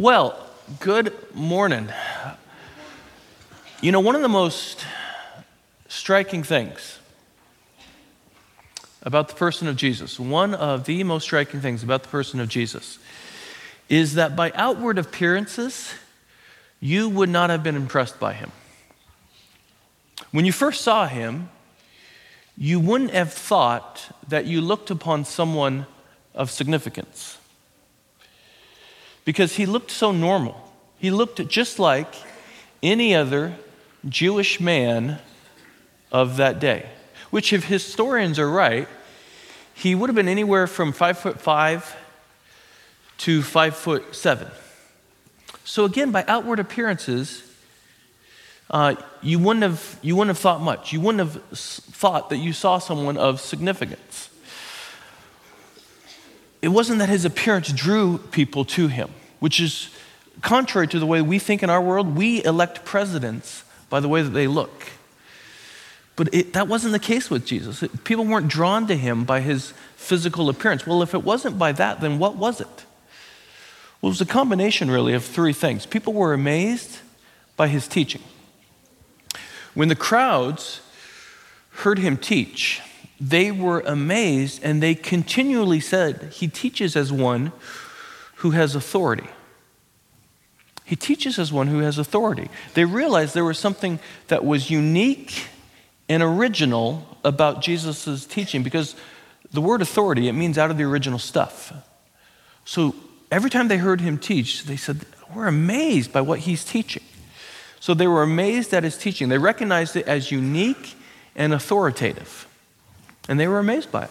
Well, good morning. You know, one of the most striking things about the person of Jesus, one of the most striking things about the person of Jesus, is that by outward appearances, you would not have been impressed by him. When you first saw him, you wouldn't have thought that you looked upon someone of significance because he looked so normal. He looked just like any other Jewish man of that day, which, if historians are right, he would have been anywhere from five foot five to five foot seven. So, again, by outward appearances, uh, you, wouldn't have, you wouldn't have thought much. You wouldn't have thought that you saw someone of significance. It wasn't that his appearance drew people to him, which is contrary to the way we think in our world. We elect presidents by the way that they look. But it, that wasn't the case with Jesus. It, people weren't drawn to him by his physical appearance. Well, if it wasn't by that, then what was it? Well, it was a combination, really, of three things. People were amazed by his teaching. When the crowds heard him teach, they were amazed and they continually said, He teaches as one who has authority. He teaches as one who has authority. They realized there was something that was unique and original about Jesus' teaching because the word authority, it means out of the original stuff. So every time they heard him teach, they said, We're amazed by what he's teaching. So they were amazed at his teaching. They recognized it as unique and authoritative. And they were amazed by it.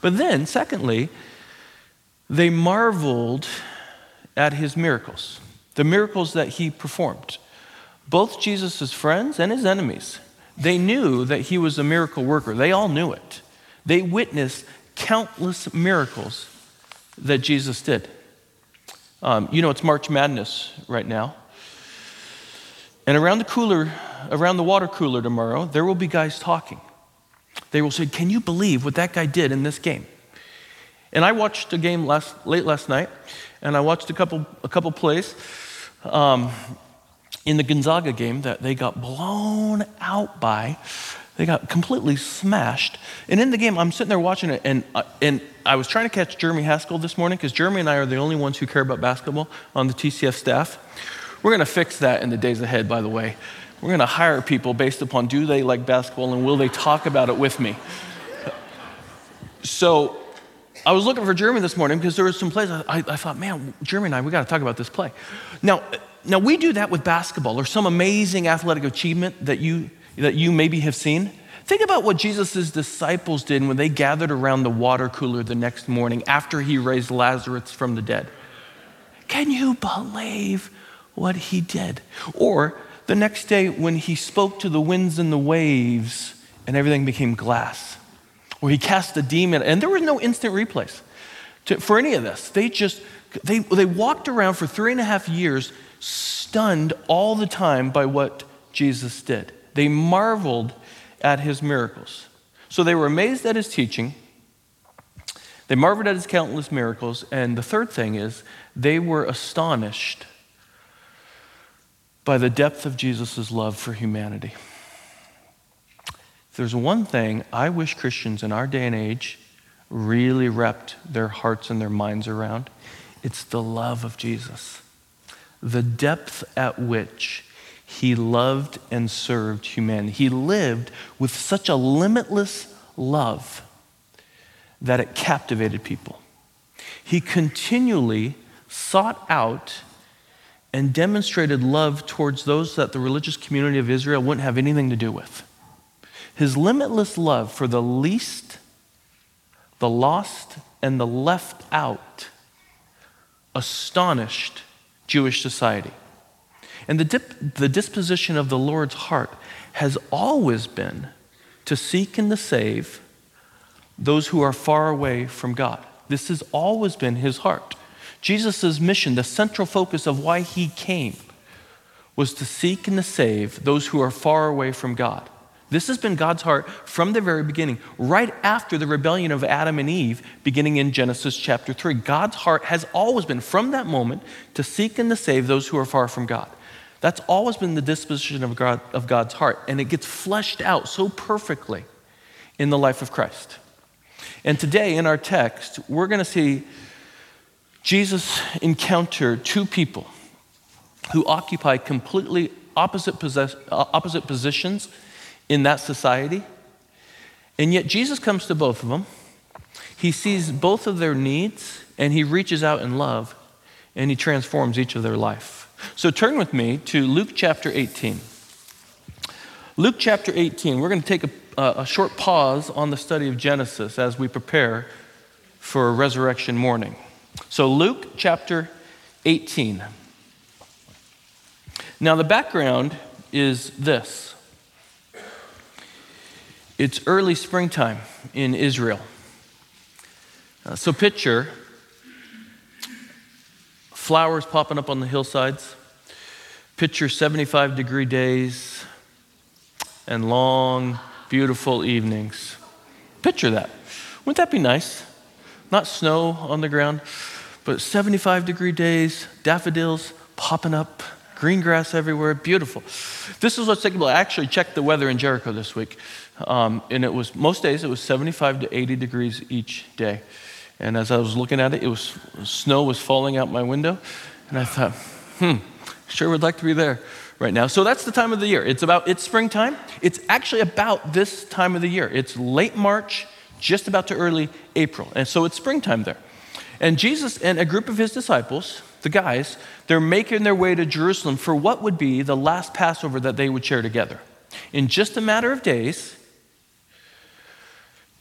But then, secondly, they marveled at his miracles, the miracles that he performed. Both Jesus' friends and his enemies, they knew that he was a miracle worker. They all knew it. They witnessed countless miracles that Jesus did. Um, you know, it's March Madness right now. And around the cooler, around the water cooler tomorrow, there will be guys talking. They will say, Can you believe what that guy did in this game? And I watched a game last, late last night, and I watched a couple, a couple plays um, in the Gonzaga game that they got blown out by. They got completely smashed. And in the game, I'm sitting there watching it, and, uh, and I was trying to catch Jeremy Haskell this morning because Jeremy and I are the only ones who care about basketball on the TCF staff. We're going to fix that in the days ahead, by the way. We're going to hire people based upon do they like basketball and will they talk about it with me. So I was looking for Jeremy this morning because there was some plays. I, I thought, man, Jeremy and I, we got to talk about this play. Now, now we do that with basketball or some amazing athletic achievement that you that you maybe have seen. Think about what Jesus' disciples did when they gathered around the water cooler the next morning after he raised Lazarus from the dead. Can you believe what he did. Or the next day when he spoke to the winds and the waves and everything became glass. Or he cast a demon, and there was no instant replays to, for any of this. They just, they, they walked around for three and a half years, stunned all the time by what Jesus did. They marveled at his miracles. So they were amazed at his teaching. They marveled at his countless miracles. And the third thing is, they were astonished by the depth of Jesus' love for humanity. If there's one thing I wish Christians in our day and age really wrapped their hearts and their minds around, it's the love of Jesus. The depth at which he loved and served humanity. He lived with such a limitless love that it captivated people. He continually sought out and demonstrated love towards those that the religious community of Israel wouldn't have anything to do with. His limitless love for the least, the lost, and the left out astonished Jewish society. And the, dip, the disposition of the Lord's heart has always been to seek and to save those who are far away from God. This has always been his heart. Jesus' mission, the central focus of why he came, was to seek and to save those who are far away from God. This has been God's heart from the very beginning, right after the rebellion of Adam and Eve, beginning in Genesis chapter 3. God's heart has always been, from that moment, to seek and to save those who are far from God. That's always been the disposition of, God, of God's heart, and it gets fleshed out so perfectly in the life of Christ. And today, in our text, we're going to see Jesus encounter two people who occupy completely opposite, possess- uh, opposite positions in that society. And yet, Jesus comes to both of them. He sees both of their needs and he reaches out in love and he transforms each of their life. So, turn with me to Luke chapter 18. Luke chapter 18, we're going to take a, a short pause on the study of Genesis as we prepare for resurrection morning. So, Luke chapter 18. Now, the background is this it's early springtime in Israel. Uh, so, picture flowers popping up on the hillsides. Picture 75 degree days and long, beautiful evenings. Picture that. Wouldn't that be nice? Not snow on the ground, but 75 degree days, daffodils popping up, green grass everywhere, beautiful. This is what's taking place. I actually checked the weather in Jericho this week. Um, and it was, most days, it was 75 to 80 degrees each day. And as I was looking at it, it was, snow was falling out my window. And I thought, hmm, sure would like to be there right now. So that's the time of the year. It's about, it's springtime. It's actually about this time of the year. It's late March, just about to early April. And so it's springtime there. And Jesus and a group of his disciples, the guys, they're making their way to Jerusalem for what would be the last Passover that they would share together. In just a matter of days,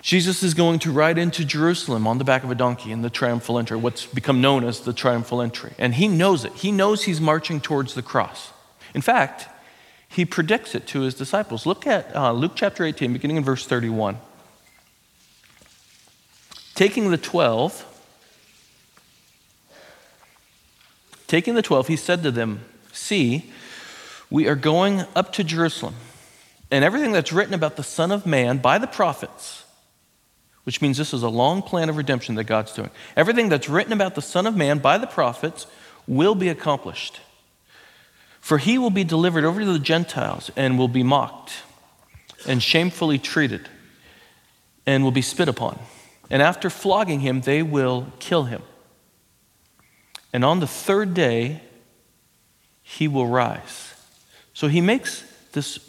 Jesus is going to ride into Jerusalem on the back of a donkey in the triumphal entry, what's become known as the triumphal entry. And he knows it. He knows he's marching towards the cross. In fact, he predicts it to his disciples. Look at uh, Luke chapter 18, beginning in verse 31. Taking the 12, taking the 12, he said to them, See, we are going up to Jerusalem, and everything that's written about the Son of Man by the prophets which means this is a long plan of redemption that God's doing. Everything that's written about the Son of Man by the prophets will be accomplished. For he will be delivered over to the Gentiles and will be mocked and shamefully treated and will be spit upon. And after flogging him, they will kill him. And on the third day, he will rise. So he makes this,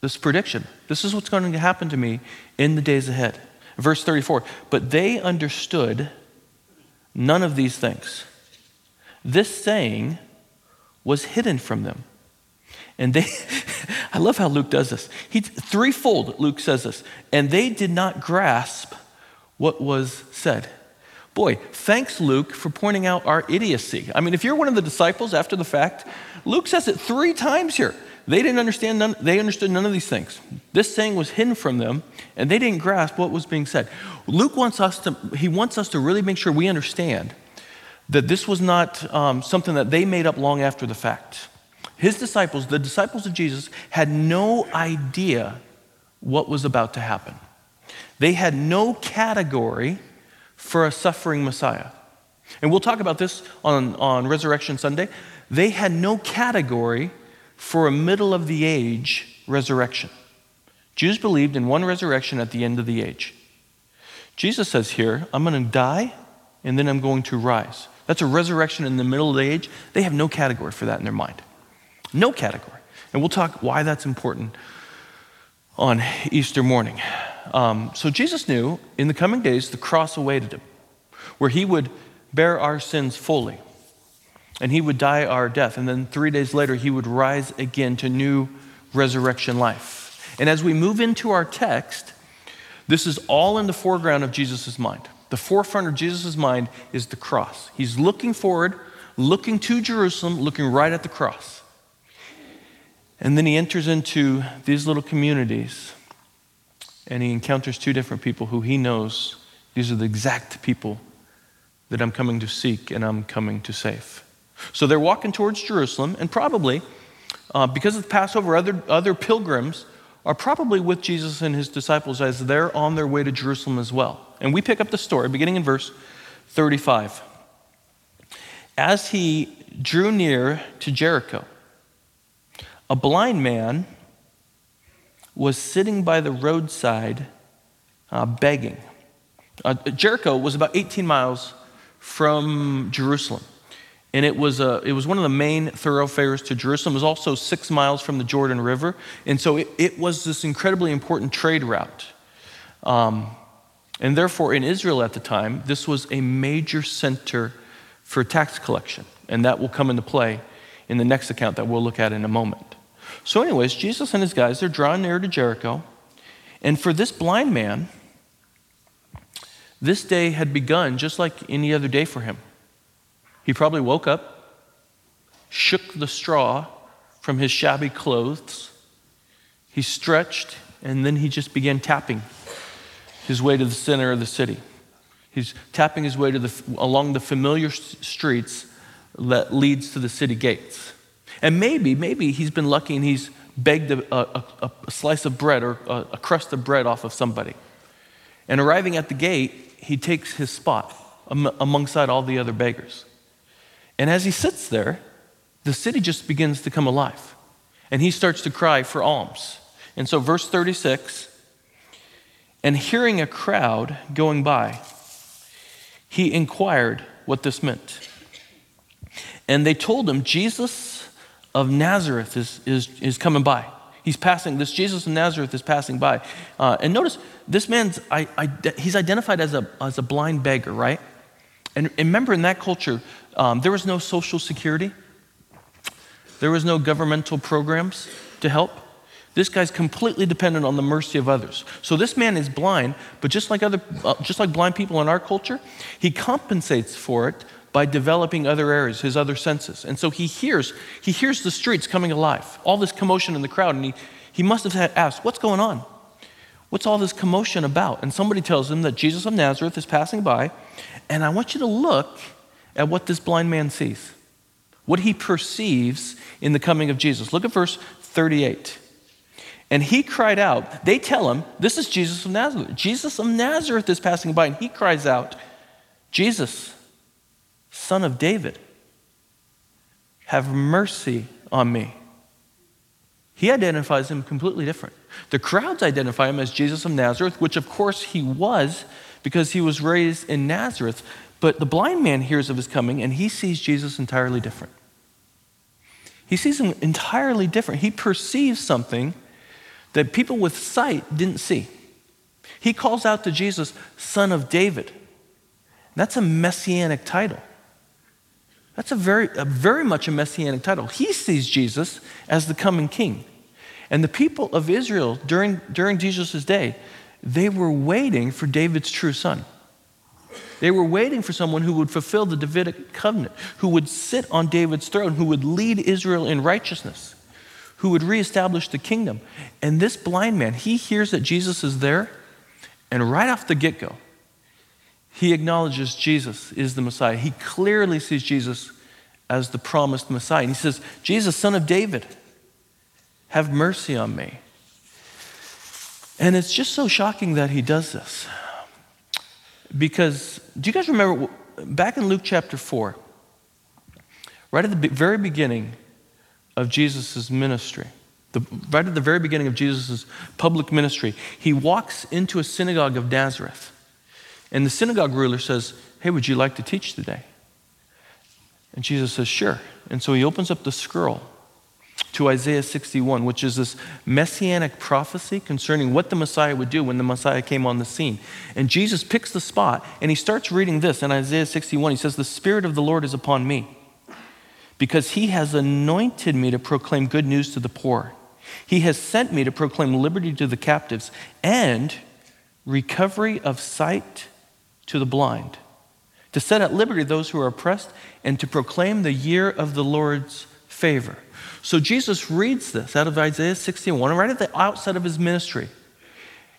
this prediction. This is what's going to happen to me in the days ahead. Verse 34 But they understood none of these things. This saying was hidden from them. And they, I love how Luke does this. He, threefold, Luke says this. And they did not grasp what was said. Boy, thanks, Luke, for pointing out our idiocy. I mean, if you're one of the disciples after the fact, Luke says it three times here. They didn't understand, none, they understood none of these things. This saying was hidden from them, and they didn't grasp what was being said. Luke wants us to, he wants us to really make sure we understand that this was not um, something that they made up long after the fact. His disciples, the disciples of Jesus, had no idea what was about to happen. They had no category for a suffering Messiah. And we'll talk about this on, on Resurrection Sunday. They had no category for a middle of the age resurrection. Jews believed in one resurrection at the end of the age. Jesus says here, I'm going to die and then I'm going to rise. That's a resurrection in the middle of the age. They have no category for that in their mind. No category. And we'll talk why that's important on Easter morning. Um, so Jesus knew in the coming days the cross awaited him, where he would bear our sins fully and he would die our death. And then three days later, he would rise again to new resurrection life. And as we move into our text, this is all in the foreground of Jesus' mind. The forefront of Jesus' mind is the cross. He's looking forward, looking to Jerusalem, looking right at the cross. And then he enters into these little communities and he encounters two different people who he knows these are the exact people that I'm coming to seek and I'm coming to save. So they're walking towards Jerusalem, and probably uh, because of the Passover, other, other pilgrims are probably with Jesus and his disciples as they're on their way to Jerusalem as well. And we pick up the story beginning in verse 35. As he drew near to Jericho, a blind man was sitting by the roadside uh, begging. Uh, Jericho was about 18 miles from Jerusalem. And it was, a, it was one of the main thoroughfares to Jerusalem. It was also six miles from the Jordan River. And so it, it was this incredibly important trade route. Um, and therefore, in Israel at the time, this was a major center for tax collection. And that will come into play in the next account that we'll look at in a moment. So, anyways, Jesus and his guys, they're drawing near to Jericho. And for this blind man, this day had begun just like any other day for him. He probably woke up, shook the straw from his shabby clothes, he stretched, and then he just began tapping his way to the center of the city. He's tapping his way to the, along the familiar streets that leads to the city gates. And maybe, maybe he's been lucky and he's begged a, a, a slice of bread or a, a crust of bread off of somebody. And arriving at the gate, he takes his spot alongside all the other beggars. And as he sits there, the city just begins to come alive. And he starts to cry for alms. And so, verse 36 and hearing a crowd going by, he inquired what this meant. And they told him, Jesus of Nazareth is, is, is coming by. He's passing, this Jesus of Nazareth is passing by. Uh, and notice, this man's, I, I, he's identified as a, as a blind beggar, right? And, and remember, in that culture, um, there was no social security, there was no governmental programs to help. This guy's completely dependent on the mercy of others. So this man is blind, but just like other, uh, just like blind people in our culture, he compensates for it by developing other areas, his other senses. And so he hears, he hears the streets coming alive, all this commotion in the crowd, and he, he must have had asked, What's going on? What's all this commotion about? And somebody tells him that Jesus of Nazareth is passing by, and I want you to look at what this blind man sees, what he perceives in the coming of Jesus. Look at verse 38. And he cried out, they tell him, This is Jesus of Nazareth. Jesus of Nazareth is passing by, and he cries out, Jesus, son of David, have mercy on me. He identifies him completely different. The crowds identify him as Jesus of Nazareth, which of course he was because he was raised in Nazareth. But the blind man hears of his coming and he sees Jesus entirely different. He sees him entirely different. He perceives something that people with sight didn't see. He calls out to Jesus, Son of David. That's a messianic title. That's a very, a very much a messianic title. He sees Jesus as the coming king. And the people of Israel during, during Jesus' day, they were waiting for David's true son. They were waiting for someone who would fulfill the Davidic covenant, who would sit on David's throne, who would lead Israel in righteousness, who would reestablish the kingdom. And this blind man, he hears that Jesus is there, and right off the get go, he acknowledges Jesus is the Messiah. He clearly sees Jesus as the promised Messiah. And he says, Jesus, son of David, have mercy on me. And it's just so shocking that he does this. Because, do you guys remember back in Luke chapter 4, right at the very beginning of Jesus' ministry, the, right at the very beginning of Jesus' public ministry, he walks into a synagogue of Nazareth. And the synagogue ruler says, Hey, would you like to teach today? And Jesus says, Sure. And so he opens up the scroll to Isaiah 61, which is this messianic prophecy concerning what the Messiah would do when the Messiah came on the scene. And Jesus picks the spot and he starts reading this in Isaiah 61. He says, The Spirit of the Lord is upon me because he has anointed me to proclaim good news to the poor. He has sent me to proclaim liberty to the captives and recovery of sight to the blind, to set at liberty those who are oppressed, and to proclaim the year of the Lord's favor. So Jesus reads this out of Isaiah 61, right at the outset of his ministry.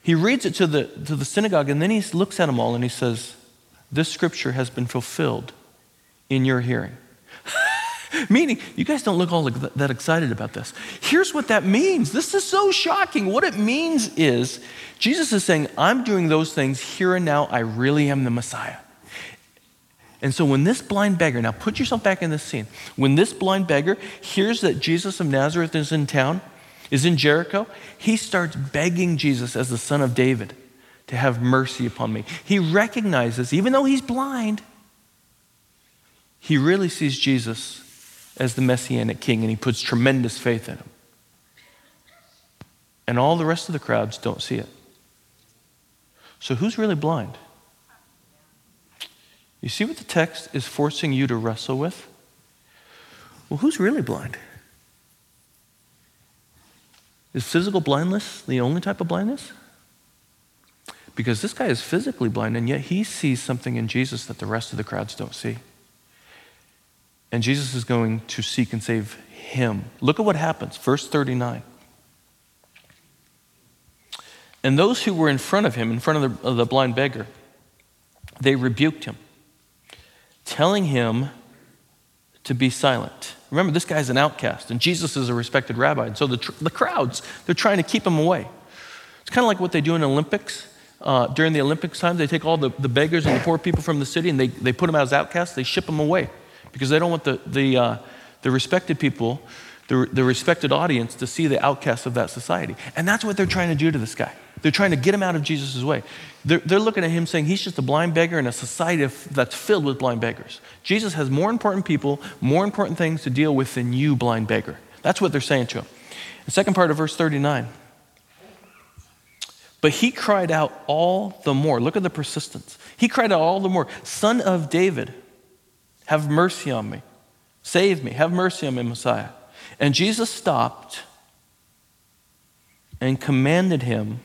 He reads it to the, to the synagogue, and then he looks at them all and he says, This scripture has been fulfilled in your hearing. Meaning, you guys don't look all that excited about this. Here's what that means. This is so shocking. What it means is Jesus is saying, I'm doing those things here and now. I really am the Messiah. And so when this blind beggar, now put yourself back in this scene. When this blind beggar hears that Jesus of Nazareth is in town, is in Jericho, he starts begging Jesus as the son of David to have mercy upon me. He recognizes, even though he's blind, he really sees Jesus as the messianic king and he puts tremendous faith in him. And all the rest of the crowds don't see it. So who's really blind? You see what the text is forcing you to wrestle with? Well, who's really blind? Is physical blindness the only type of blindness? Because this guy is physically blind, and yet he sees something in Jesus that the rest of the crowds don't see. And Jesus is going to seek and save him. Look at what happens, verse 39. And those who were in front of him, in front of the, of the blind beggar, they rebuked him telling him to be silent. Remember, this guy's an outcast, and Jesus is a respected rabbi. And so the, tr- the crowds, they're trying to keep him away. It's kind of like what they do in Olympics. Uh, during the Olympics time, they take all the, the beggars and the poor people from the city and they, they put them out as outcasts. They ship them away because they don't want the, the, uh, the respected people, the, the respected audience, to see the outcasts of that society. And that's what they're trying to do to this guy. They're trying to get him out of Jesus' way. They're, they're looking at him saying he's just a blind beggar in a society that's filled with blind beggars. Jesus has more important people, more important things to deal with than you, blind beggar. That's what they're saying to him. The second part of verse 39. But he cried out all the more. Look at the persistence. He cried out all the more, Son of David, have mercy on me. Save me. Have mercy on me, Messiah. And Jesus stopped and commanded him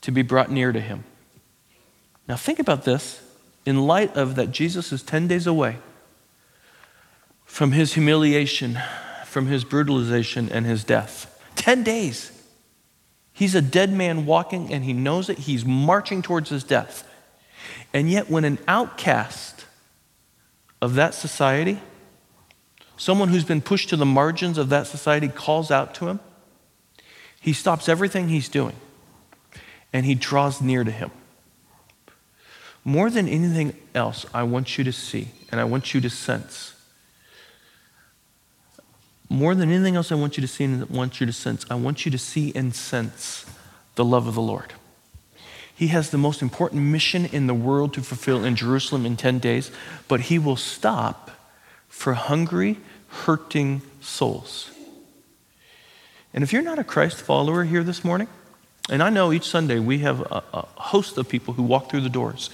to be brought near to him. Now, think about this in light of that Jesus is 10 days away from his humiliation, from his brutalization, and his death. 10 days. He's a dead man walking, and he knows it. He's marching towards his death. And yet, when an outcast of that society, someone who's been pushed to the margins of that society, calls out to him, he stops everything he's doing and he draws near to him. More than anything else, I want you to see and I want you to sense. More than anything else, I want you to see and want you to sense. I want you to see and sense the love of the Lord. He has the most important mission in the world to fulfill in Jerusalem in 10 days, but he will stop for hungry, hurting souls. And if you're not a Christ follower here this morning, and I know each Sunday we have a, a, host of people who walk through the doors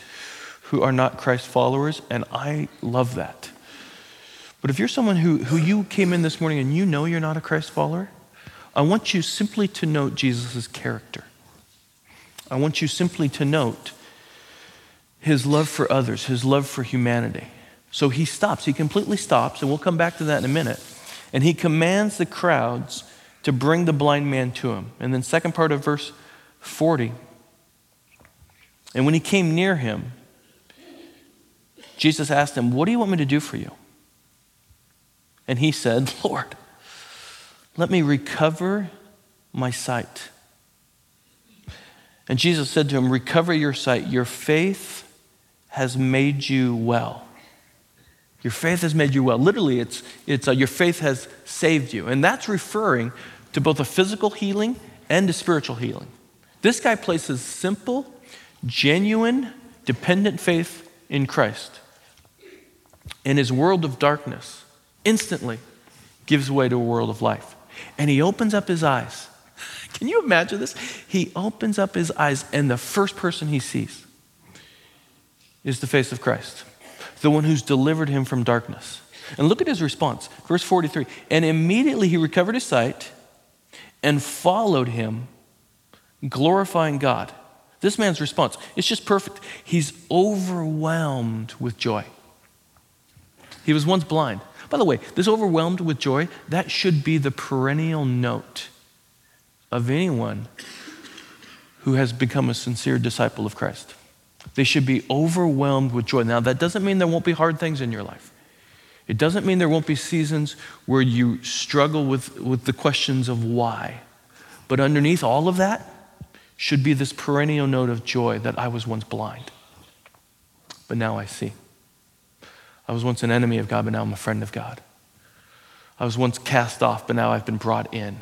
who are not Christ followers, and I love that. But if you're someone who, who you came in this morning and you know you're not a Christ follower, I want you simply to note Jesus' character. I want you simply to note his love for others, his love for humanity. So he stops, he completely stops, and we'll come back to that in a minute. And he commands the crowds to bring the blind man to him. And then, second part of verse 40. And when he came near him, Jesus asked him, What do you want me to do for you? And he said, Lord, let me recover my sight. And Jesus said to him, Recover your sight. Your faith has made you well. Your faith has made you well. Literally, it's, it's uh, your faith has saved you. And that's referring to both a physical healing and a spiritual healing. This guy places simple, genuine, dependent faith in Christ. And his world of darkness instantly gives way to a world of life. And he opens up his eyes. Can you imagine this? He opens up his eyes, and the first person he sees is the face of Christ, the one who's delivered him from darkness. And look at his response. Verse 43 And immediately he recovered his sight and followed him glorifying God. This man's response, it's just perfect. He's overwhelmed with joy. He was once blind. By the way, this overwhelmed with joy, that should be the perennial note of anyone who has become a sincere disciple of Christ. They should be overwhelmed with joy. Now, that doesn't mean there won't be hard things in your life. It doesn't mean there won't be seasons where you struggle with, with the questions of why. But underneath all of that should be this perennial note of joy that I was once blind, but now I see. I was once an enemy of God, but now I'm a friend of God. I was once cast off, but now I've been brought in.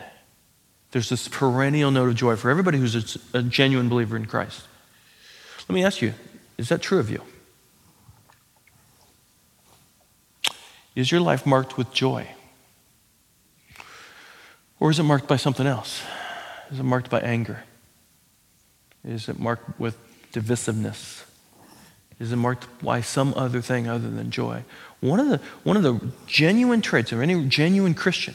There's this perennial note of joy for everybody who's a, a genuine believer in Christ. Let me ask you is that true of you? Is your life marked with joy? Or is it marked by something else? Is it marked by anger? Is it marked with divisiveness? Is it marked by some other thing other than joy? One of the, one of the genuine traits of any genuine Christian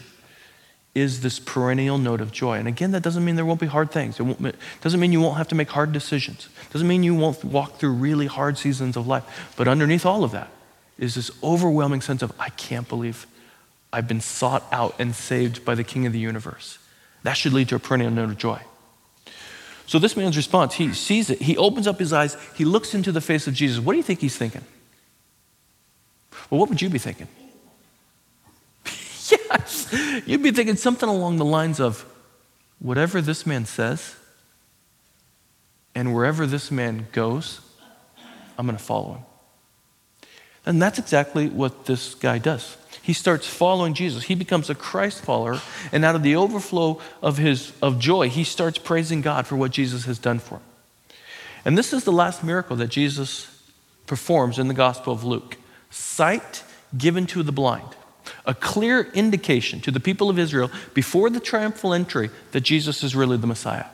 is this perennial note of joy. And again, that doesn't mean there won't be hard things. It doesn't mean you won't have to make hard decisions. It doesn't mean you won't walk through really hard seasons of life. But underneath all of that is this overwhelming sense of, I can't believe I've been sought out and saved by the King of the universe. That should lead to a perennial note of joy. So this man's response, he sees it, he opens up his eyes, he looks into the face of Jesus. What do you think he's thinking? Well, what would you be thinking? You'd be thinking something along the lines of whatever this man says and wherever this man goes, I'm going to follow him. And that's exactly what this guy does. He starts following Jesus. He becomes a Christ follower, and out of the overflow of his of joy, he starts praising God for what Jesus has done for him. And this is the last miracle that Jesus performs in the Gospel of Luke. Sight given to the blind a clear indication to the people of Israel before the triumphal entry that Jesus is really the Messiah.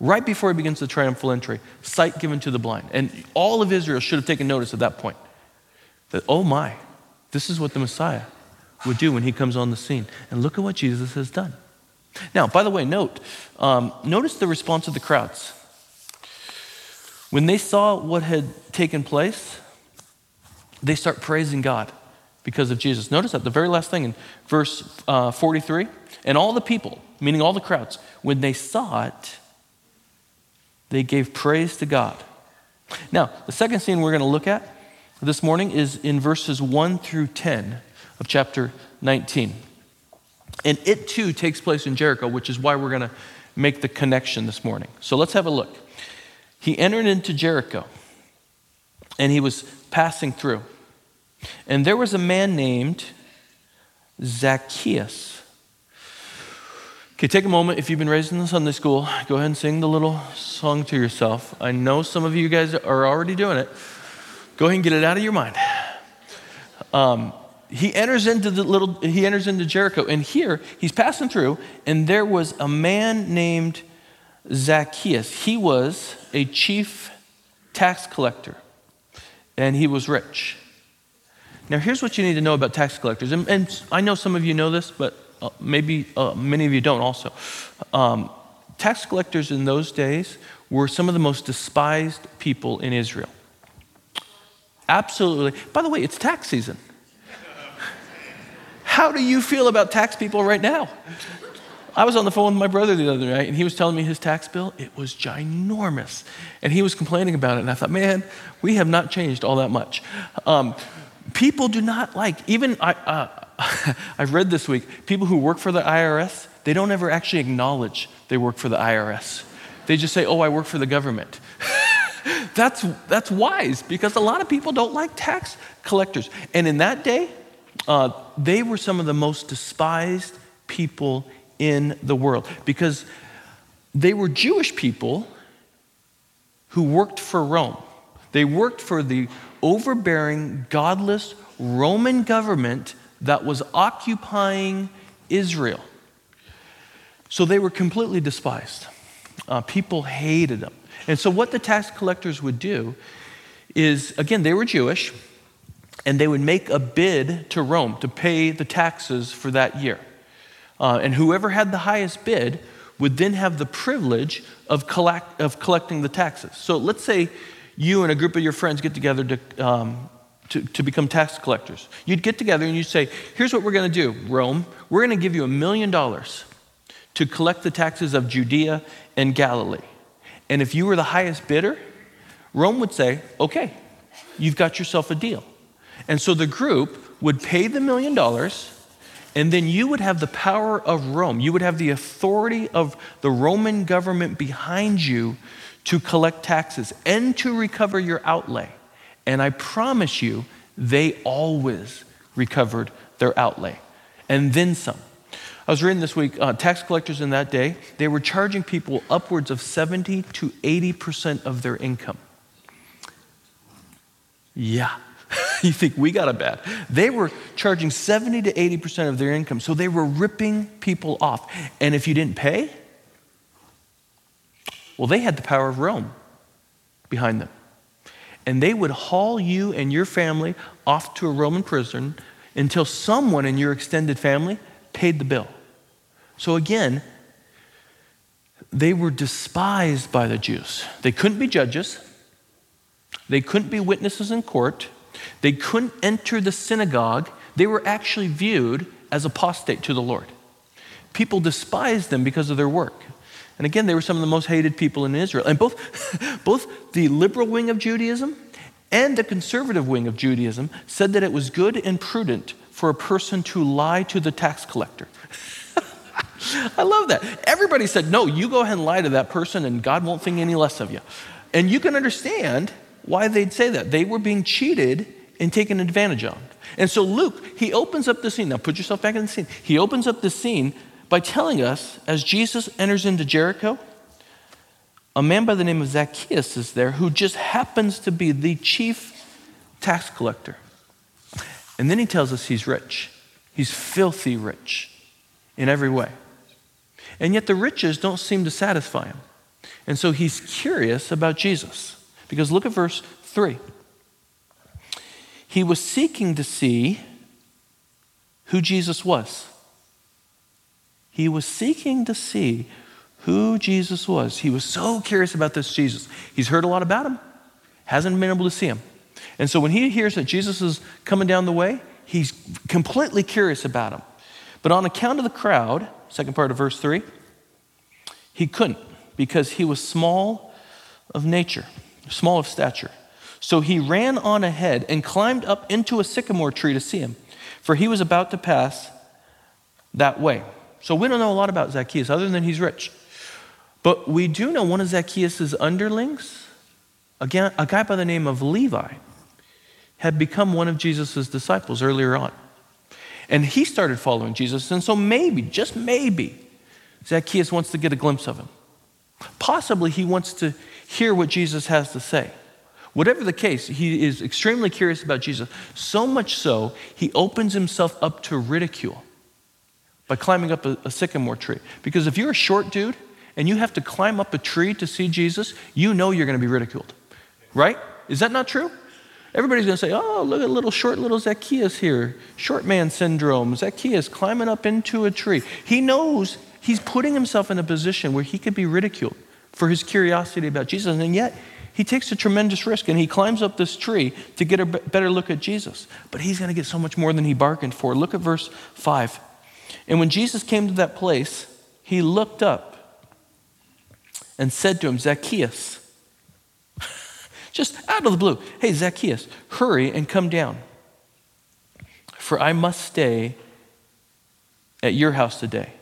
Right before he begins the triumphal entry, sight given to the blind. And all of Israel should have taken notice at that point that, oh my, this is what the Messiah would do when he comes on the scene. And look at what Jesus has done. Now, by the way, note, um, notice the response of the crowds. When they saw what had taken place, they start praising God because of Jesus. Notice that the very last thing in verse uh, 43 and all the people, meaning all the crowds, when they saw it, they gave praise to God. Now, the second scene we're going to look at this morning is in verses 1 through 10 of chapter 19. And it too takes place in Jericho, which is why we're going to make the connection this morning. So let's have a look. He entered into Jericho and he was passing through. And there was a man named Zacchaeus. Okay, take a moment. If you've been raised in the Sunday school, go ahead and sing the little song to yourself. I know some of you guys are already doing it. Go ahead and get it out of your mind. Um, he enters into the little he enters into jericho and here he's passing through and there was a man named zacchaeus he was a chief tax collector and he was rich now, here's what you need to know about tax collectors. And, and I know some of you know this, but uh, maybe uh, many of you don't also. Um, tax collectors in those days were some of the most despised people in Israel. Absolutely. By the way, it's tax season. How do you feel about tax people right now? I was on the phone with my brother the other night, and he was telling me his tax bill. It was ginormous. And he was complaining about it. And I thought, man, we have not changed all that much. Um, people do not like, even I, uh, I've read this week, people who work for the IRS, they don't ever actually acknowledge they work for the IRS. They just say, oh, I work for the government. that's, that's wise because a lot of people don't like tax collectors. And in that day, uh, they were some of the most despised people in the world because they were Jewish people who worked for Rome. They worked for the overbearing, godless Roman government that was occupying Israel. So they were completely despised. Uh, people hated them. And so, what the tax collectors would do is, again, they were Jewish, and they would make a bid to Rome to pay the taxes for that year. Uh, and whoever had the highest bid would then have the privilege of, collect, of collecting the taxes. So, let's say you and a group of your friends get together to, um, to, to, become tax collectors. You'd get together and you'd say, Here's what we're going to do, Rome. We're going to give you a million dollars to collect the taxes of Judea and Galilee. And if you were the highest bidder, Rome would say, Okay, you've got yourself a deal. And so the group would pay the million dollars, and then you would have the power of Rome. You would have the authority of the Roman government behind you to collect taxes and to recover your outlay. And I promise you, they always recovered their outlay and then some. I was reading this week, uh, tax collectors in that day, they were charging people upwards of 70 to 80% of their income. Yeah. you think we got it bad. They were charging 70 to 80% of their income. So they were ripping people off. And if you didn't pay, well, they had the power of Rome behind them. And they would haul you and your family off to a Roman prison until someone in your extended family paid the bill. So again, they were despised by the Jews. They couldn't be judges, they couldn't be witnesses in court, they couldn't enter the synagogue. They were actually viewed as apostate to the Lord. People despised them because of their work. And again, they were some of the most hated people in Israel. And both, both the liberal wing of Judaism and the conservative wing of Judaism said that it was good and prudent for a person to lie to the tax collector. I love that. Everybody said, no, you go ahead and lie to that person and God won't think any less of you. And you can understand why they'd say that. They were being cheated and taken advantage of. And so Luke, he opens up the scene. Now put yourself back in the scene. He opens up the scene by telling us as Jesus enters into Jericho, a man by the name of Zacchaeus is there who just happens to be the chief tax collector. And then he tells us he's rich. He's filthy rich in every way. And yet the riches don't seem to satisfy him. And so he's curious about Jesus. Because look at verse 3. He was seeking to see who Jesus was. He was seeking to see who Jesus was. He was so curious about this Jesus. He's heard a lot about him, hasn't been able to see him. And so when he hears that Jesus is coming down the way, he's completely curious about him. But on account of the crowd, second part of verse 3, he couldn't because he was small of nature, small of stature. So he ran on ahead and climbed up into a sycamore tree to see him, for he was about to pass that way. So we don't know a lot about Zacchaeus other than he's rich. But we do know one of Zacchaeus' underlings, again, a guy by the name of Levi, had become one of Jesus' disciples earlier on. And he started following Jesus. And so maybe, just maybe, Zacchaeus wants to get a glimpse of him. Possibly he wants to hear what Jesus has to say. Whatever the case, he is extremely curious about Jesus. So much so, he opens himself up to ridicule by climbing up a, a, sycamore tree. Because if you're a short dude and you have to climb up a tree to see Jesus, you know you're going to be ridiculed. Right? Is that not true? Everybody's going to say, oh, look at little short little Zacchaeus here. Short man syndrome. Zacchaeus climbing up into a tree. He knows he's putting himself in a position where he could be ridiculed for his curiosity about Jesus. And yet, he takes a tremendous risk and he climbs up this tree to get a better look at Jesus. But he's going to get so much more than he bargained for. Look at verse 5. And when Jesus came to that place, he looked up and said to him, Zacchaeus, just out of the blue, hey, Zacchaeus, hurry and come down, for I must stay at your house today.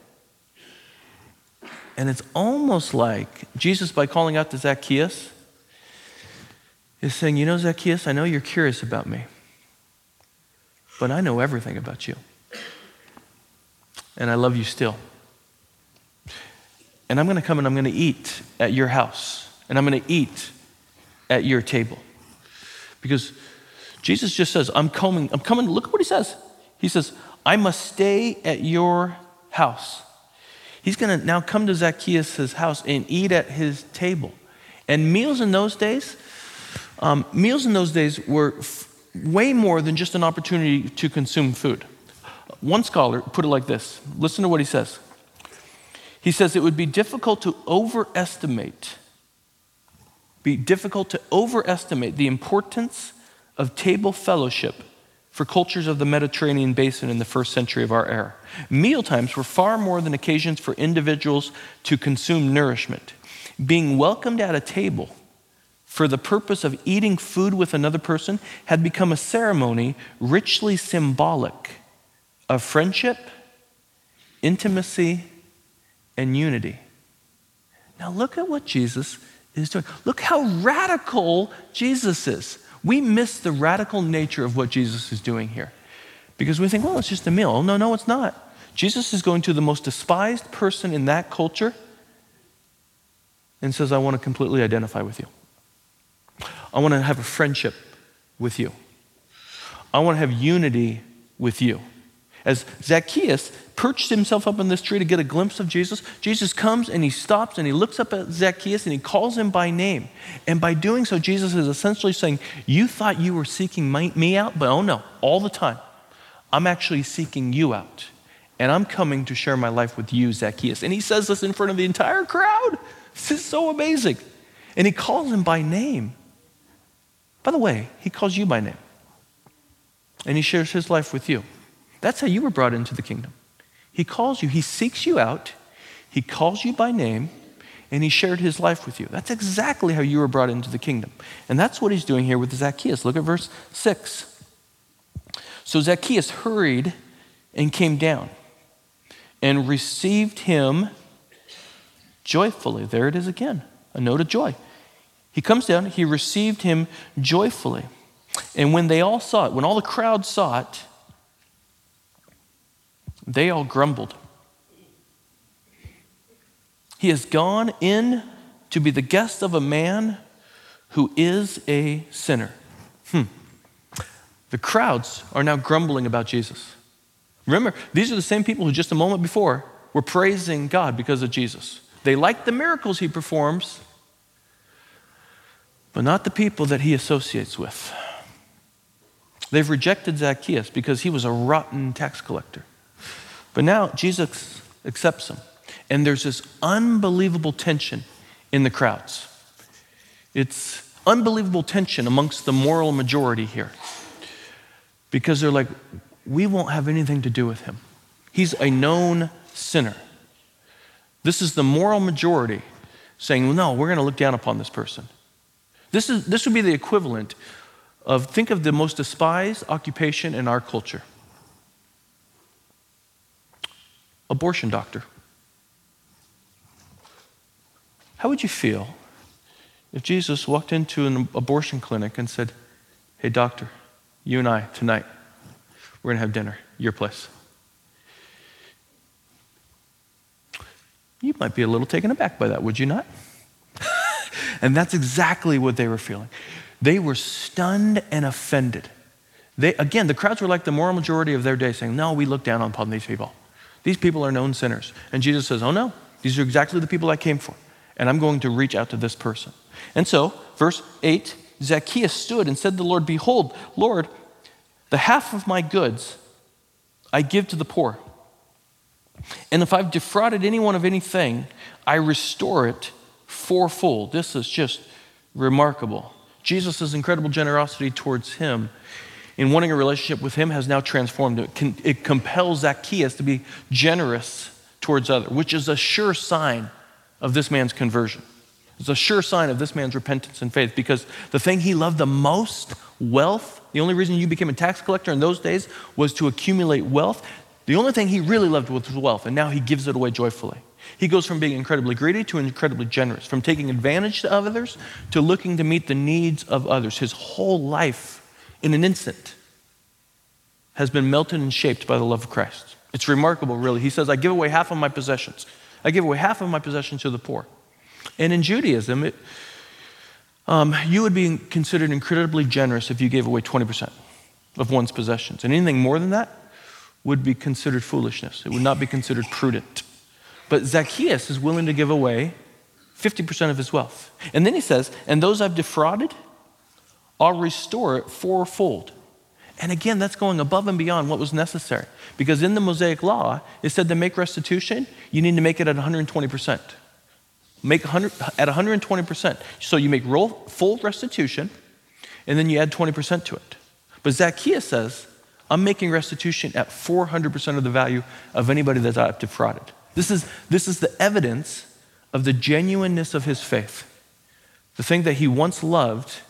And it's almost like Jesus, by calling out to Zacchaeus, is saying, You know, Zacchaeus, I know you're curious about me, but I know everything about you. And I love you still. And I'm going to come and I'm going to eat at your house, and I'm going to eat at your table. Because Jesus just says, I'm coming, I'm coming. Look at what he says. He says, I must stay at your house. He's going to now come to Zacchaeus' house and eat at his table. And meals in those days, um, meals in those days were f- way more than just an opportunity to consume food. One scholar put it like this listen to what he says. He says it would be difficult to overestimate, be difficult to overestimate the importance of table fellowship for cultures of the Mediterranean basin in the first century of our era. Meal times were far more than occasions for individuals to consume nourishment. Being welcomed at a table for the purpose of eating food with another person had become a ceremony richly symbolic of friendship, intimacy, and unity. Now, look at what Jesus is doing. Look how radical Jesus is. We miss the radical nature of what Jesus is doing here because we think, well, it's just a meal. Oh, no, no, it's not. Jesus is going to the most despised person in that culture and says, I want to completely identify with you. I want to have a friendship with you. I want to have unity with you. As Zacchaeus perched himself up in this tree to get a glimpse of Jesus, Jesus comes and he stops and he looks up at Zacchaeus and he calls him by name. And by doing so, Jesus is essentially saying, You thought you were seeking my, me out, but oh no, all the time, I'm actually seeking you out. And I'm coming to share my life with you, Zacchaeus. And he says this in front of the entire crowd. This is so amazing. And he calls him by name. By the way, he calls you by name. And he shares his life with you. That's how you were brought into the kingdom. He calls you, he seeks you out, he calls you by name, and he shared his life with you. That's exactly how you were brought into the kingdom. And that's what he's doing here with Zacchaeus. Look at verse 6. So Zacchaeus hurried and came down and received him joyfully. There it is again, a note of joy. He comes down, he received him joyfully. And when they all saw it, when all the crowd saw it, they all grumbled. He has gone in to be the guest of a man who is a sinner. Hmm. The crowds are now grumbling about Jesus. Remember, these are the same people who just a moment before were praising God because of Jesus. They like the miracles he performs, but not the people that he associates with. They've rejected Zacchaeus because he was a rotten tax collector. But now Jesus accepts him. And there's this unbelievable tension in the crowds. It's unbelievable tension amongst the moral majority here. Because they're like, we won't have anything to do with him. He's a known sinner. This is the moral majority saying, no, we're going to look down upon this person. This, is, this would be the equivalent of think of the most despised occupation in our culture abortion doctor. How would you feel if Jesus walked into an abortion clinic and said, Hey, doctor, you and I tonight, we're going to have dinner, your place? You might be a little taken aback by that, would you not? and that's exactly what they were feeling. They were stunned and offended. They, again, the crowds were like the moral majority of their day saying, No, we look down upon these people. These people are known sinners. And Jesus says, Oh, no, these are exactly the people I came for. And I'm going to reach out to this person. And so, verse 8 Zacchaeus stood and said to the Lord, Behold, Lord, the half of my goods I give to the poor. And if I've defrauded anyone of anything, I restore it fourfold. This is just remarkable. Jesus' incredible generosity towards him in wanting a relationship with him has now transformed. It, it compels Zacchaeus to be generous towards others, which is a sure sign of this man's conversion. It's a sure sign of this man's repentance and faith because the thing he loved the most, wealth, the only reason you became a tax collector in those days was to accumulate wealth. The only thing he really loved was wealth, and now he gives it away joyfully. He goes from being incredibly greedy to incredibly generous, from taking advantage of others to looking to meet the needs of others. His whole life, in an instant, has been melted and shaped by the love of Christ. It's remarkable, really. He says, I give away half of my possessions. I give away half of my possessions to the poor. And in Judaism, it, um, you would be considered incredibly generous if you gave away 20% of one's possessions. And anything more than that would be considered foolishness. It would not be considered prudent. But Zacchaeus is willing to give away 50% of his wealth. And then he says, And those I've defrauded, I'll restore it fourfold. And again, that's going above and beyond what was necessary. Because in the Mosaic Law, it said to make restitution, you need to make it at 120%. Make 100, at 120%. So you make full restitution, and then you add 20% to it. But Zacchaeus says, I'm making restitution at 400% of the value of anybody that I've defrauded. This is, this is the evidence of the genuineness of his faith. The thing that he once loved,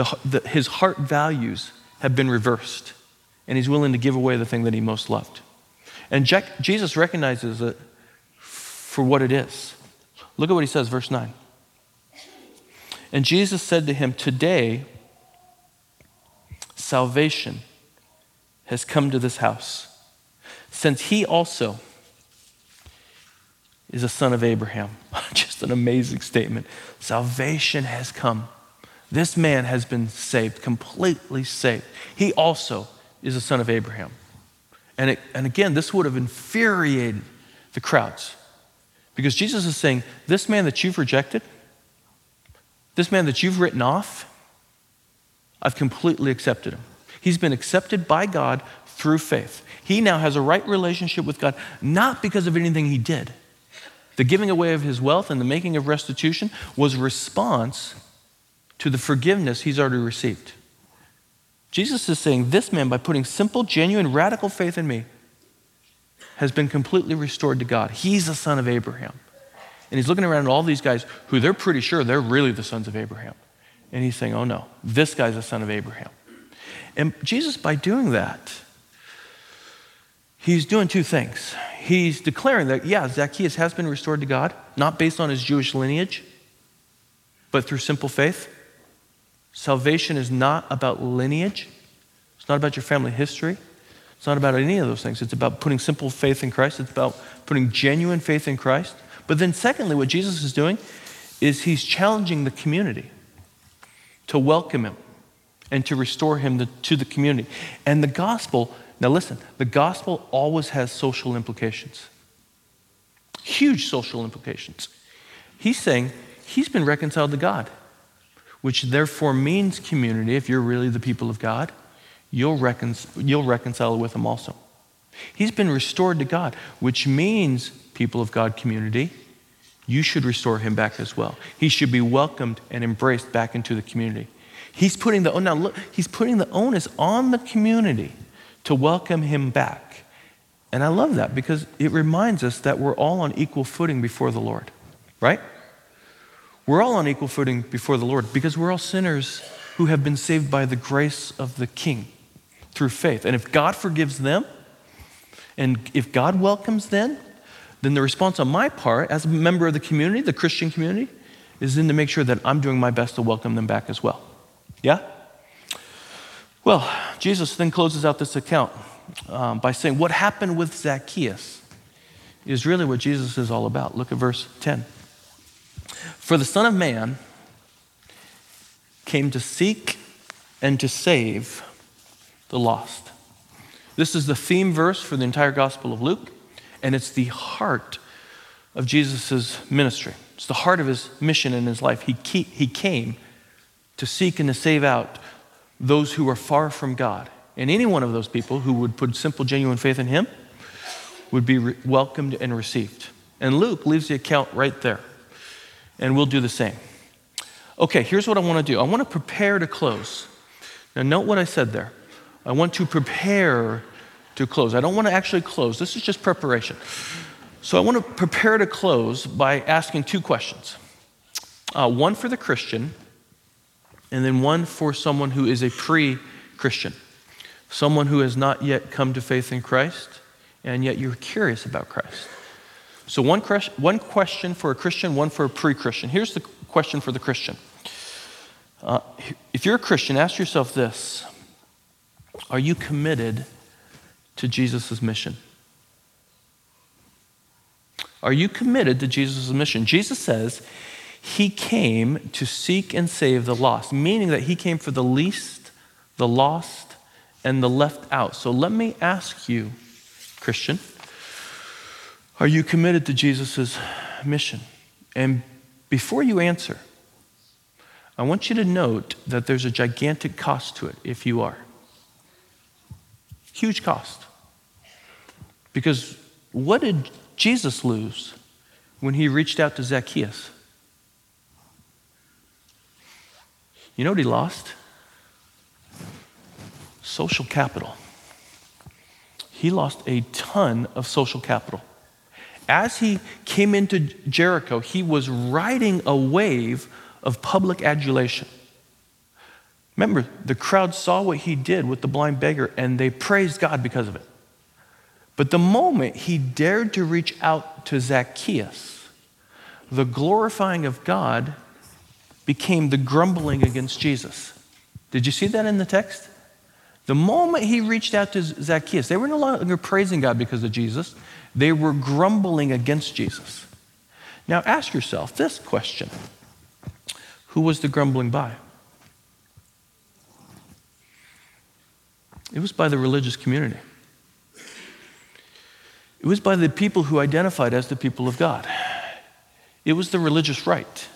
the, the, his heart values have been reversed, and he's willing to give away the thing that he most loved. And Jack, Jesus recognizes it for what it is. Look at what he says, verse 9. And Jesus said to him, Today, salvation has come to this house, since he also is a son of Abraham. Just an amazing statement. Salvation has come. This man has been saved, completely saved. He also is a son of Abraham. And, it, and again, this would have infuriated the crowds because Jesus is saying, This man that you've rejected, this man that you've written off, I've completely accepted him. He's been accepted by God through faith. He now has a right relationship with God, not because of anything he did. The giving away of his wealth and the making of restitution was response to the forgiveness he's already received. Jesus is saying, This man, by putting simple, genuine, radical faith in me, has been completely restored to God. He's a son of Abraham. And he's looking around at all these guys who they're pretty sure they're really the sons of Abraham. And he's saying, Oh no, this guy's a son of Abraham. And Jesus, by doing that, he's doing two things. He's declaring that, yeah, Zacchaeus has been restored to God, not based on his Jewish lineage, but through simple faith. Salvation is not about lineage, it's not about your family history, it's not about any of those things. It's about putting simple faith in Christ, it's about putting genuine faith in Christ. But then, secondly, what Jesus is doing is he's challenging the community to welcome him and to restore him to the community. And the gospel, now listen, the gospel always has social implications, huge social implications. He's saying he's been reconciled to God, which therefore means community. If you're really the people of God, you'll, recon- you'll reconcile with him also. He's been restored to God, which means, people of God community, you should restore him back as well. He should be welcomed and embraced back into the community. He's putting the oh, now look, he's putting the onus on the community to welcome him back. And I love that because it reminds us that we're all on equal footing before the Lord. Right? We're all on equal footing before the Lord because we're all sinners who have been saved by the grace of the King through faith. And if God forgives them, and if God welcomes them, then the response on my part, as a member of the community, the Christian community, is then to make sure that I'm doing my best to welcome them back as well. Yeah? Well, Jesus then closes out this account um, by saying, What happened with Zacchaeus is really what Jesus is all about. Look at verse 10. For the Son of Man came to seek and to save the lost. This is the theme verse for the entire Gospel of Luke, and it's the heart of Jesus' ministry. It's the heart of his mission in his life. He, he came to seek and to save out those who are far from God. And any one of those people who would put simple, genuine faith in him would be re- welcomed and received. And Luke leaves the account right there. And we'll do the same. Okay, here's what I want to do I want to prepare to close. Now, note what I said there. I want to prepare to close. I don't want to actually close. This is just preparation. So I want to prepare to close by asking two questions uh, one for the Christian and then one for someone who is a pre Christian, someone who has not yet come to faith in Christ, and yet you're curious about Christ. So, one, one question for a Christian, one for a pre Christian. Here's the question for the Christian. Uh, if you're a Christian, ask yourself this Are you committed to Jesus' mission? Are you committed to Jesus' mission? Jesus says, he came to seek and save the lost, meaning that he came for the least, the lost, and the left out. So let me ask you, Christian, are you committed to Jesus' mission? And before you answer, I want you to note that there's a gigantic cost to it if you are. Huge cost. Because what did Jesus lose when he reached out to Zacchaeus? You know what he lost? Social capital. He lost a ton of social capital. As he came into Jericho, he was riding a wave of public adulation. Remember, the crowd saw what he did with the blind beggar and they praised God because of it. But the moment he dared to reach out to Zacchaeus, the glorifying of God became the grumbling against Jesus. Did you see that in the text? The moment he reached out to Zacchaeus, they were no longer praising God because of Jesus, they were grumbling against Jesus. Now ask yourself this question Who was the grumbling by? It was by the religious community. It was by the people who identified as the people of God. It was the religious right.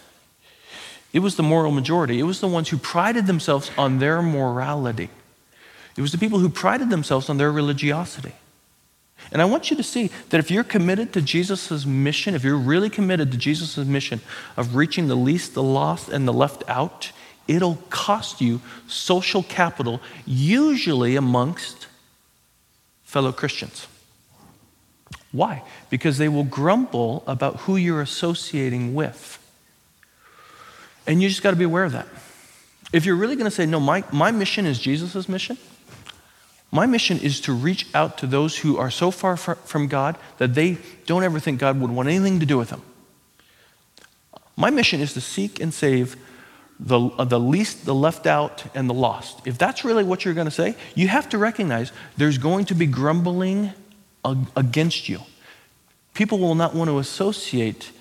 It was the moral majority. It was the ones who prided themselves on their morality. It was the people who prided themselves on their religiosity. And I want you to see that if you're committed to Jesus' mission, if you're really committed to Jesus' mission of reaching the least, the lost, and the left out, it'll cost you social capital, usually amongst fellow Christians. Why? Because they will grumble about who you're associating with. And you just got to be aware of that. If you're really going to say, no, my, my mission is Jesus' mission, my mission is to reach out to those who are so far from God that they don't ever think God would want anything to do with them. My mission is to seek and save the, uh, the least, the left out, and the lost. If that's really what you're going to say, you have to recognize there's going to be grumbling against you. People will not want to associate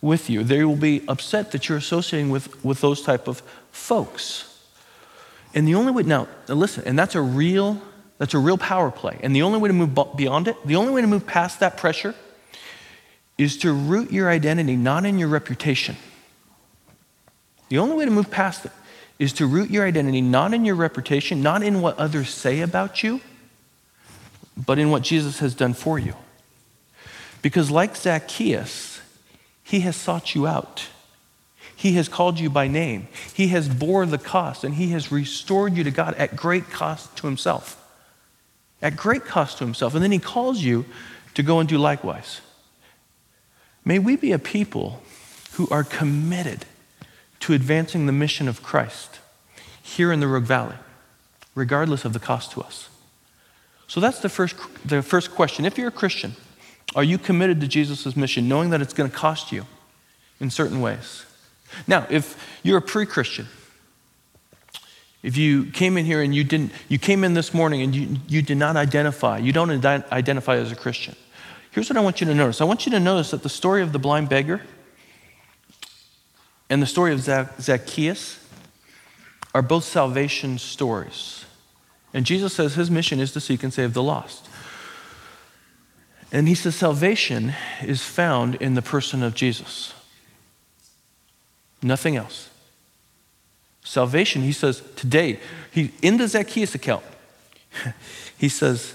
with you. They will be upset that you're associating with, with those type of folks. And the only way, now, listen, and that's a real, that's a real power play. And the only way to move beyond it, the only way to move past that pressure is to root your identity not in your reputation the only way to move past it is to root your identity not in your reputation, not in what others say about you, but in what Jesus has done for you. Because, like Zacchaeus, he has sought you out. He has called you by name. He has bore the cost, and he has restored you to God at great cost to himself. At great cost to himself. And then he calls you to go and do likewise. May we be a people who are committed to advancing the mission of Christ here in the Rogue Valley, regardless of the cost to us. So that's the first, the first question. If you're a Christian, are you committed to Jesus' mission, knowing that it's going to cost you in certain ways? Now, if you're a pre Christian, if you came in here and you didn't, you came in this morning and you, you did not identify, you don't identify as a Christian, here's what I want you to notice. I want you to notice that the story of the blind beggar and the story of Zacchaeus are both salvation stories. And Jesus says his mission is to seek and save the lost. And he says salvation is found in the person of Jesus. Nothing else. Salvation, he says, today, he, in the Zacchaeus account, he says,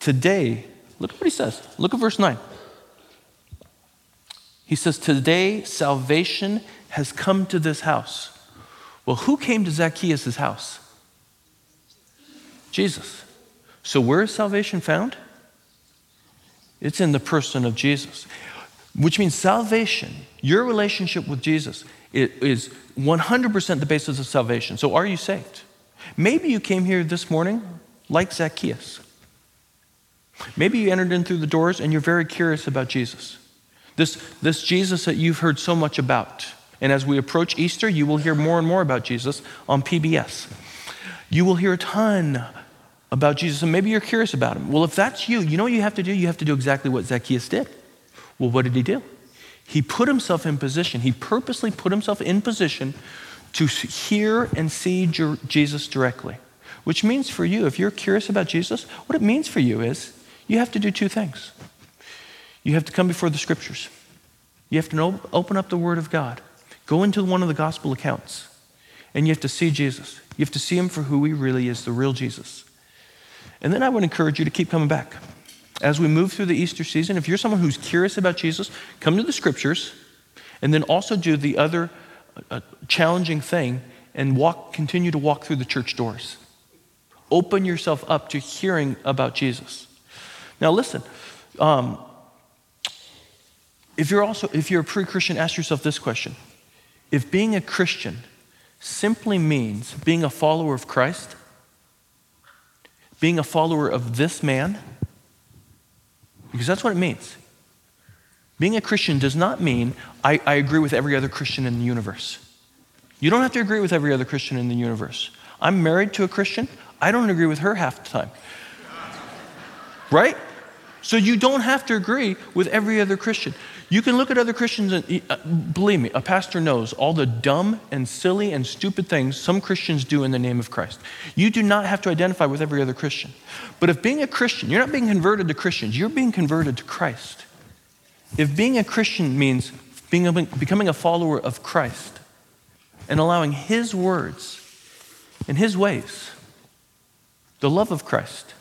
today, look at what he says. Look at verse 9. He says, Today salvation has come to this house. Well, who came to Zacchaeus' house? Jesus. So, where is salvation found? It's in the person of Jesus, which means salvation, your relationship with Jesus, is 100% the basis of salvation. So, are you saved? Maybe you came here this morning like Zacchaeus. Maybe you entered in through the doors and you're very curious about Jesus. This, this Jesus that you've heard so much about. And as we approach Easter, you will hear more and more about Jesus on PBS. You will hear a ton about Jesus, and maybe you're curious about him. Well, if that's you, you know what you have to do? You have to do exactly what Zacchaeus did. Well, what did he do? He put himself in position. He purposely put himself in position to hear and see Jesus directly. Which means for you, if you're curious about Jesus, what it means for you is you have to do two things. You have to come before the scriptures, you have to open up the Word of God Go into one of the gospel accounts and you have to see Jesus. You have to see him for who he really is, the real Jesus. And then I would encourage you to keep coming back. As we move through the Easter season, if you're someone who's curious about Jesus, come to the scriptures and then also do the other uh, challenging thing and walk, continue to walk through the church doors. Open yourself up to hearing about Jesus. Now, listen. Um, if you're also if you're a pre-Christian, ask yourself this question: if being a Christian simply means being a follower of Christ, being a follower of this man, because that's what it means. Being a Christian does not mean I, I, agree with every other Christian in the universe. You don't have to agree with every other Christian in the universe. I'm married to a Christian. I don't agree with her half the time. Right? So you don't have to agree with every other Christian. You can look at other Christians and uh, believe me, a pastor knows all the dumb and silly and stupid things some Christians do in the name of Christ. You do not have to identify with every other Christian. But if being a Christian, you're not being converted to Christians, you're being converted to Christ. If being a Christian means being a, becoming a follower of Christ and allowing His words and His ways, the love of Christ,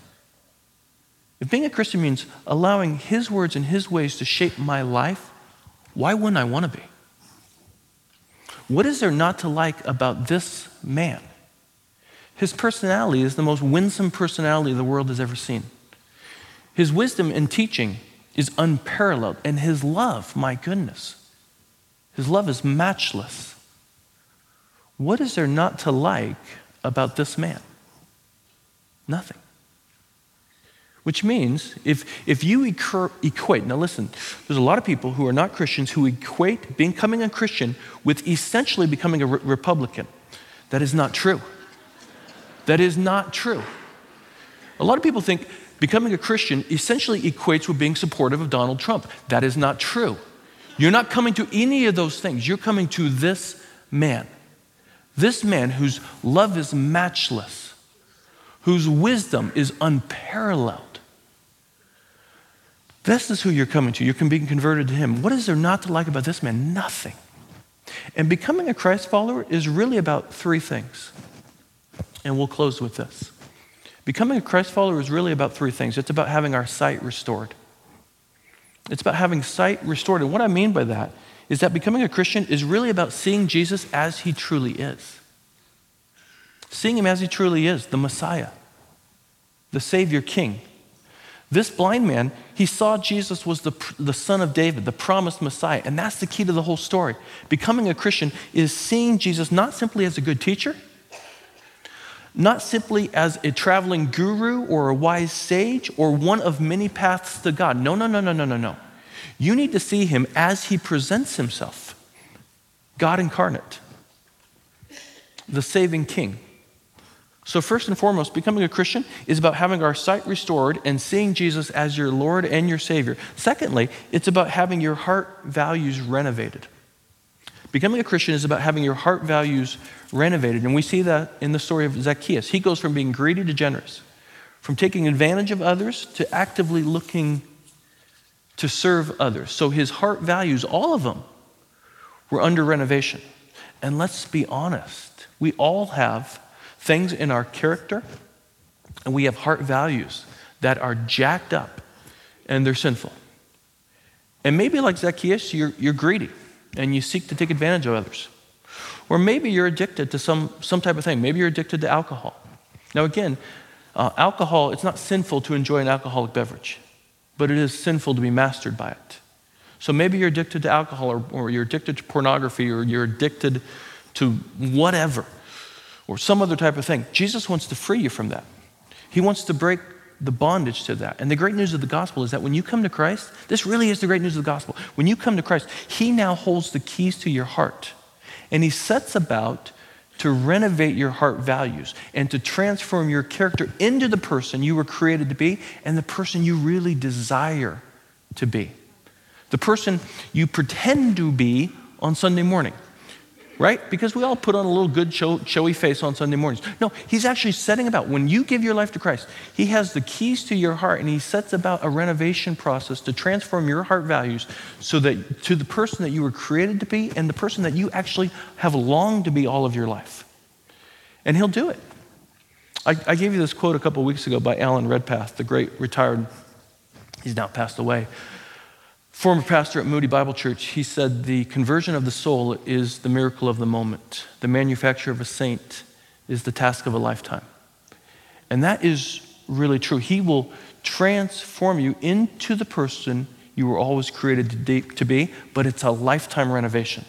if being a Christian means allowing His words and His ways to shape my life, why wouldn't I want to be? What is there not to like about this man? His personality is the most winsome personality the world has ever seen. His wisdom and teaching is unparalleled, and his love, my goodness, his love is matchless. What is there not to like about this man? Nothing. Which means if, if you equate, now listen, there's a lot of people who are not Christians who equate becoming a Christian with essentially becoming a re- Republican. That is not true. That is not true. A lot of people think becoming a Christian essentially equates with being supportive of Donald Trump. That is not true. You're not coming to any of those things. You're coming to this man. This man whose love is matchless, whose wisdom is unparalleled. This is who you're coming to. You're being converted to him. What is there not to like about this man? Nothing. And becoming a Christ follower is really about three things. And we'll close with this. Becoming a Christ follower is really about three things. It's about having our sight restored. It's about having sight restored. And what I mean by that is that becoming a Christian is really about seeing Jesus as he truly is. Seeing him as he truly is, the Messiah, the Savior King, this blind man, he saw Jesus was the, the son of David, the promised Messiah. And that's the key to the whole story. Becoming a Christian is seeing Jesus not simply as a good teacher, not simply as a traveling guru or a wise sage or one of many paths to God. No, no, no, no, no, no, no. You need to see him as he presents himself God incarnate, the saving king. So, first and foremost, becoming a Christian is about having our sight restored and seeing Jesus as your Lord and your Savior. Secondly, it's about having your heart values renovated. Becoming a Christian is about having your heart values renovated. And we see that in the story of Zacchaeus. He goes from being greedy to generous, from taking advantage of others to actively looking to serve others. So his heart values, all of them, were under renovation. And let's be honest, we all have things in our character, and we have heart values that are jacked up and they're sinful. And maybe, like Zacchaeus, you're, you're greedy and you seek to take advantage of others. Or maybe you're addicted to some, some type of thing. Maybe you're addicted to alcohol. Now, again, uh, alcohol, it's not sinful to enjoy an alcoholic beverage, but it is sinful to be mastered by it. So maybe you're addicted to alcohol, or, or you're addicted to pornography, or you're addicted to whatever or some other type of thing. Jesus wants to free you from that. He wants to break the bondage to that. And the great news of the gospel is that when you come to Christ, this really is the great news of the gospel. When you come to Christ, He now holds the keys to your heart. And He sets about to renovate your heart values and to transform your character into the person you were created to be and the person you really desire to be. The person you pretend to be on Sunday morning right? Because we all put on a little good, show, showy face on Sunday mornings. No, he's actually setting about, when you give your life to Christ, he has the keys to your heart and he sets about a renovation process to transform your heart values so that to the person that you were created to be and the person that you actually have longed to be all of your life. And he'll do it. I, I gave you this quote a couple weeks ago by Alan Redpath, the great retired, he's now passed away, former pastor at Moody Bible Church, he said, The conversion of the soul is the miracle of the moment. The manufacture of a saint is the task of a lifetime. And that is really true. He will transform you into the person you were always created to be, but it's a lifetime renovation.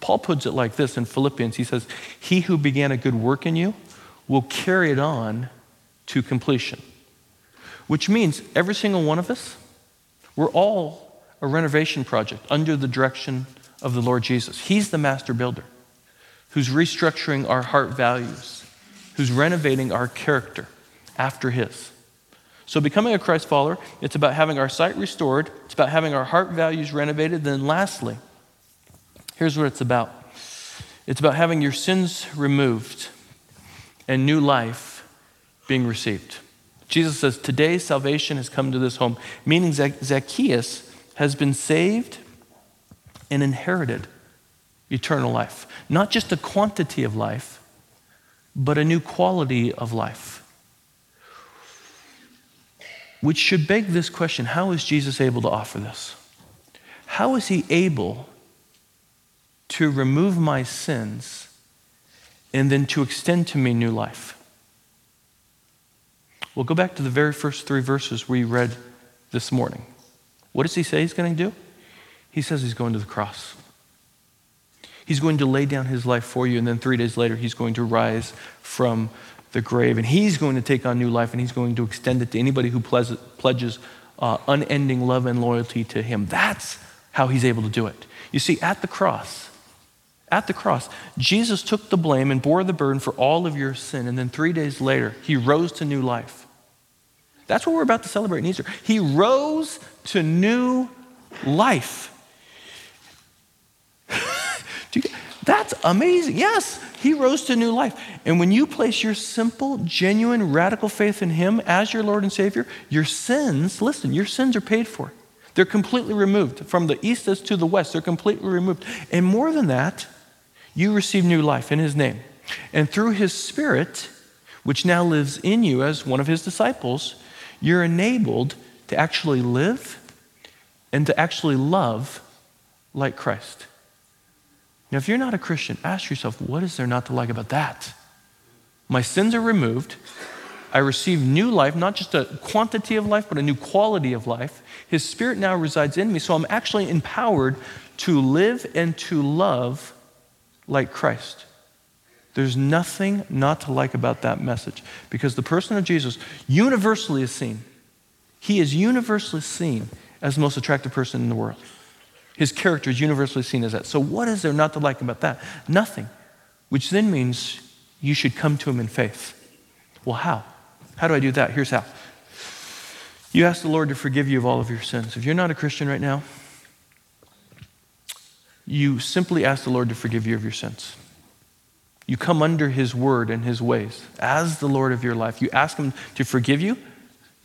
Paul puts it like this in Philippians He says, He who began a good work in you will carry it on to completion. Which means every single one of us, we're all a renovation project under the direction of the Lord Jesus. He's the master builder who's restructuring our heart values, who's renovating our character after His. So, becoming a Christ follower, it's about having our sight restored, it's about having our heart values renovated. Then, lastly, here's what it's about it's about having your sins removed and new life being received. Jesus says, Today salvation has come to this home, meaning Zacchaeus has been saved and inherited eternal life. Not just a quantity of life, but a new quality of life. Which should beg this question how is Jesus able to offer this? How is he able to remove my sins and then to extend to me new life? We'll go back to the very first three verses we read this morning. What does he say he's going to do? He says he's going to the cross. He's going to lay down his life for you, and then three days later, he's going to rise from the grave. And he's going to take on new life, and he's going to extend it to anybody who pledges uh, unending love and loyalty to him. That's how he's able to do it. You see, at the cross, at the cross, Jesus took the blame and bore the burden for all of your sin, and then three days later, he rose to new life. That's what we're about to celebrate in Easter. He rose to new life. That's amazing. Yes, he rose to new life. And when you place your simple, genuine, radical faith in him as your Lord and Savior, your sins, listen, your sins are paid for. They're completely removed. From the east as to the west, they're completely removed. And more than that, you receive new life in his name. And through his spirit, which now lives in you as one of his disciples, you're enabled to actually live and to actually love like Christ. Now, if you're not a Christian, ask yourself, what is there not to like about that? My sins are removed. I receive new life, not just a quantity of life, but a new quality of life. His spirit now resides in me, so I'm actually empowered to live and to love like Christ. There's nothing not to like about that message because the person of Jesus universally is seen. He is universally seen as the most attractive person in the world. His character is universally seen as that. So, what is there not to like about that? Nothing. Which then means you should come to him in faith. Well, how? How do I do that? Here's how. You ask the Lord to forgive you of all of your sins. If you're not a Christian right now, you simply ask the Lord to forgive you of your sins. You come under His word and His ways as the Lord of your life. You ask Him to forgive you.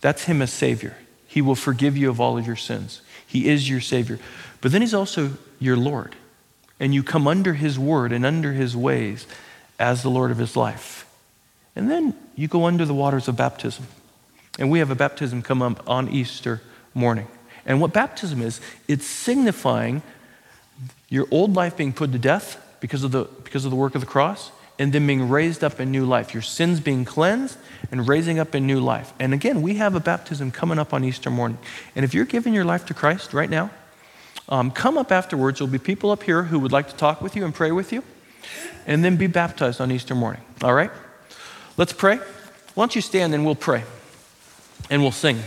That's Him as Savior. He will forgive you of all of your sins. He is your Savior. But then He's also your Lord. And you come under His word and under His ways as the Lord of His life. And then you go under the waters of baptism. And we have a baptism come up on Easter morning. And what baptism is, it's signifying your old life being put to death because of the, because of the work of the cross, and then being raised up in new life. Your sins being cleansed and raising up in new life. And again, we have a baptism coming up on Easter morning. And if you're giving your life to Christ right now, um, come up afterwards. There'll be people up here who would like to talk with you and pray with you, and then be baptized on Easter morning. All right? Let's pray. Why don't you stand and we'll pray and we'll sing.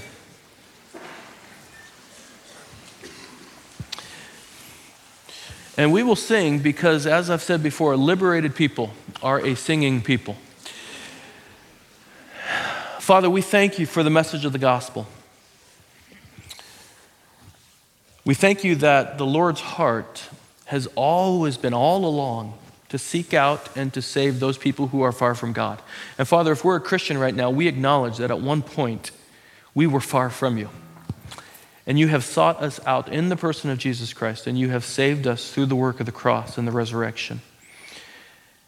And we will sing because, as I've said before, liberated people are a singing people. Father, we thank you for the message of the gospel. We thank you that the Lord's heart has always been, all along, to seek out and to save those people who are far from God. And Father, if we're a Christian right now, we acknowledge that at one point we were far from you. And you have sought us out in the person of Jesus Christ, and you have saved us through the work of the cross and the resurrection.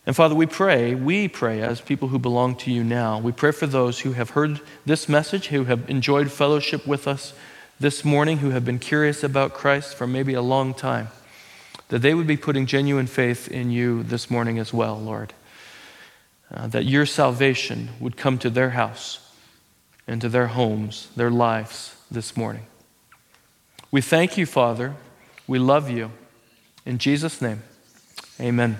And Father, we pray, we pray as people who belong to you now, we pray for those who have heard this message, who have enjoyed fellowship with us this morning, who have been curious about Christ for maybe a long time, that they would be putting genuine faith in you this morning as well, Lord. Uh, that your salvation would come to their house and to their homes, their lives this morning. We thank you, Father. We love you. In Jesus' name, amen.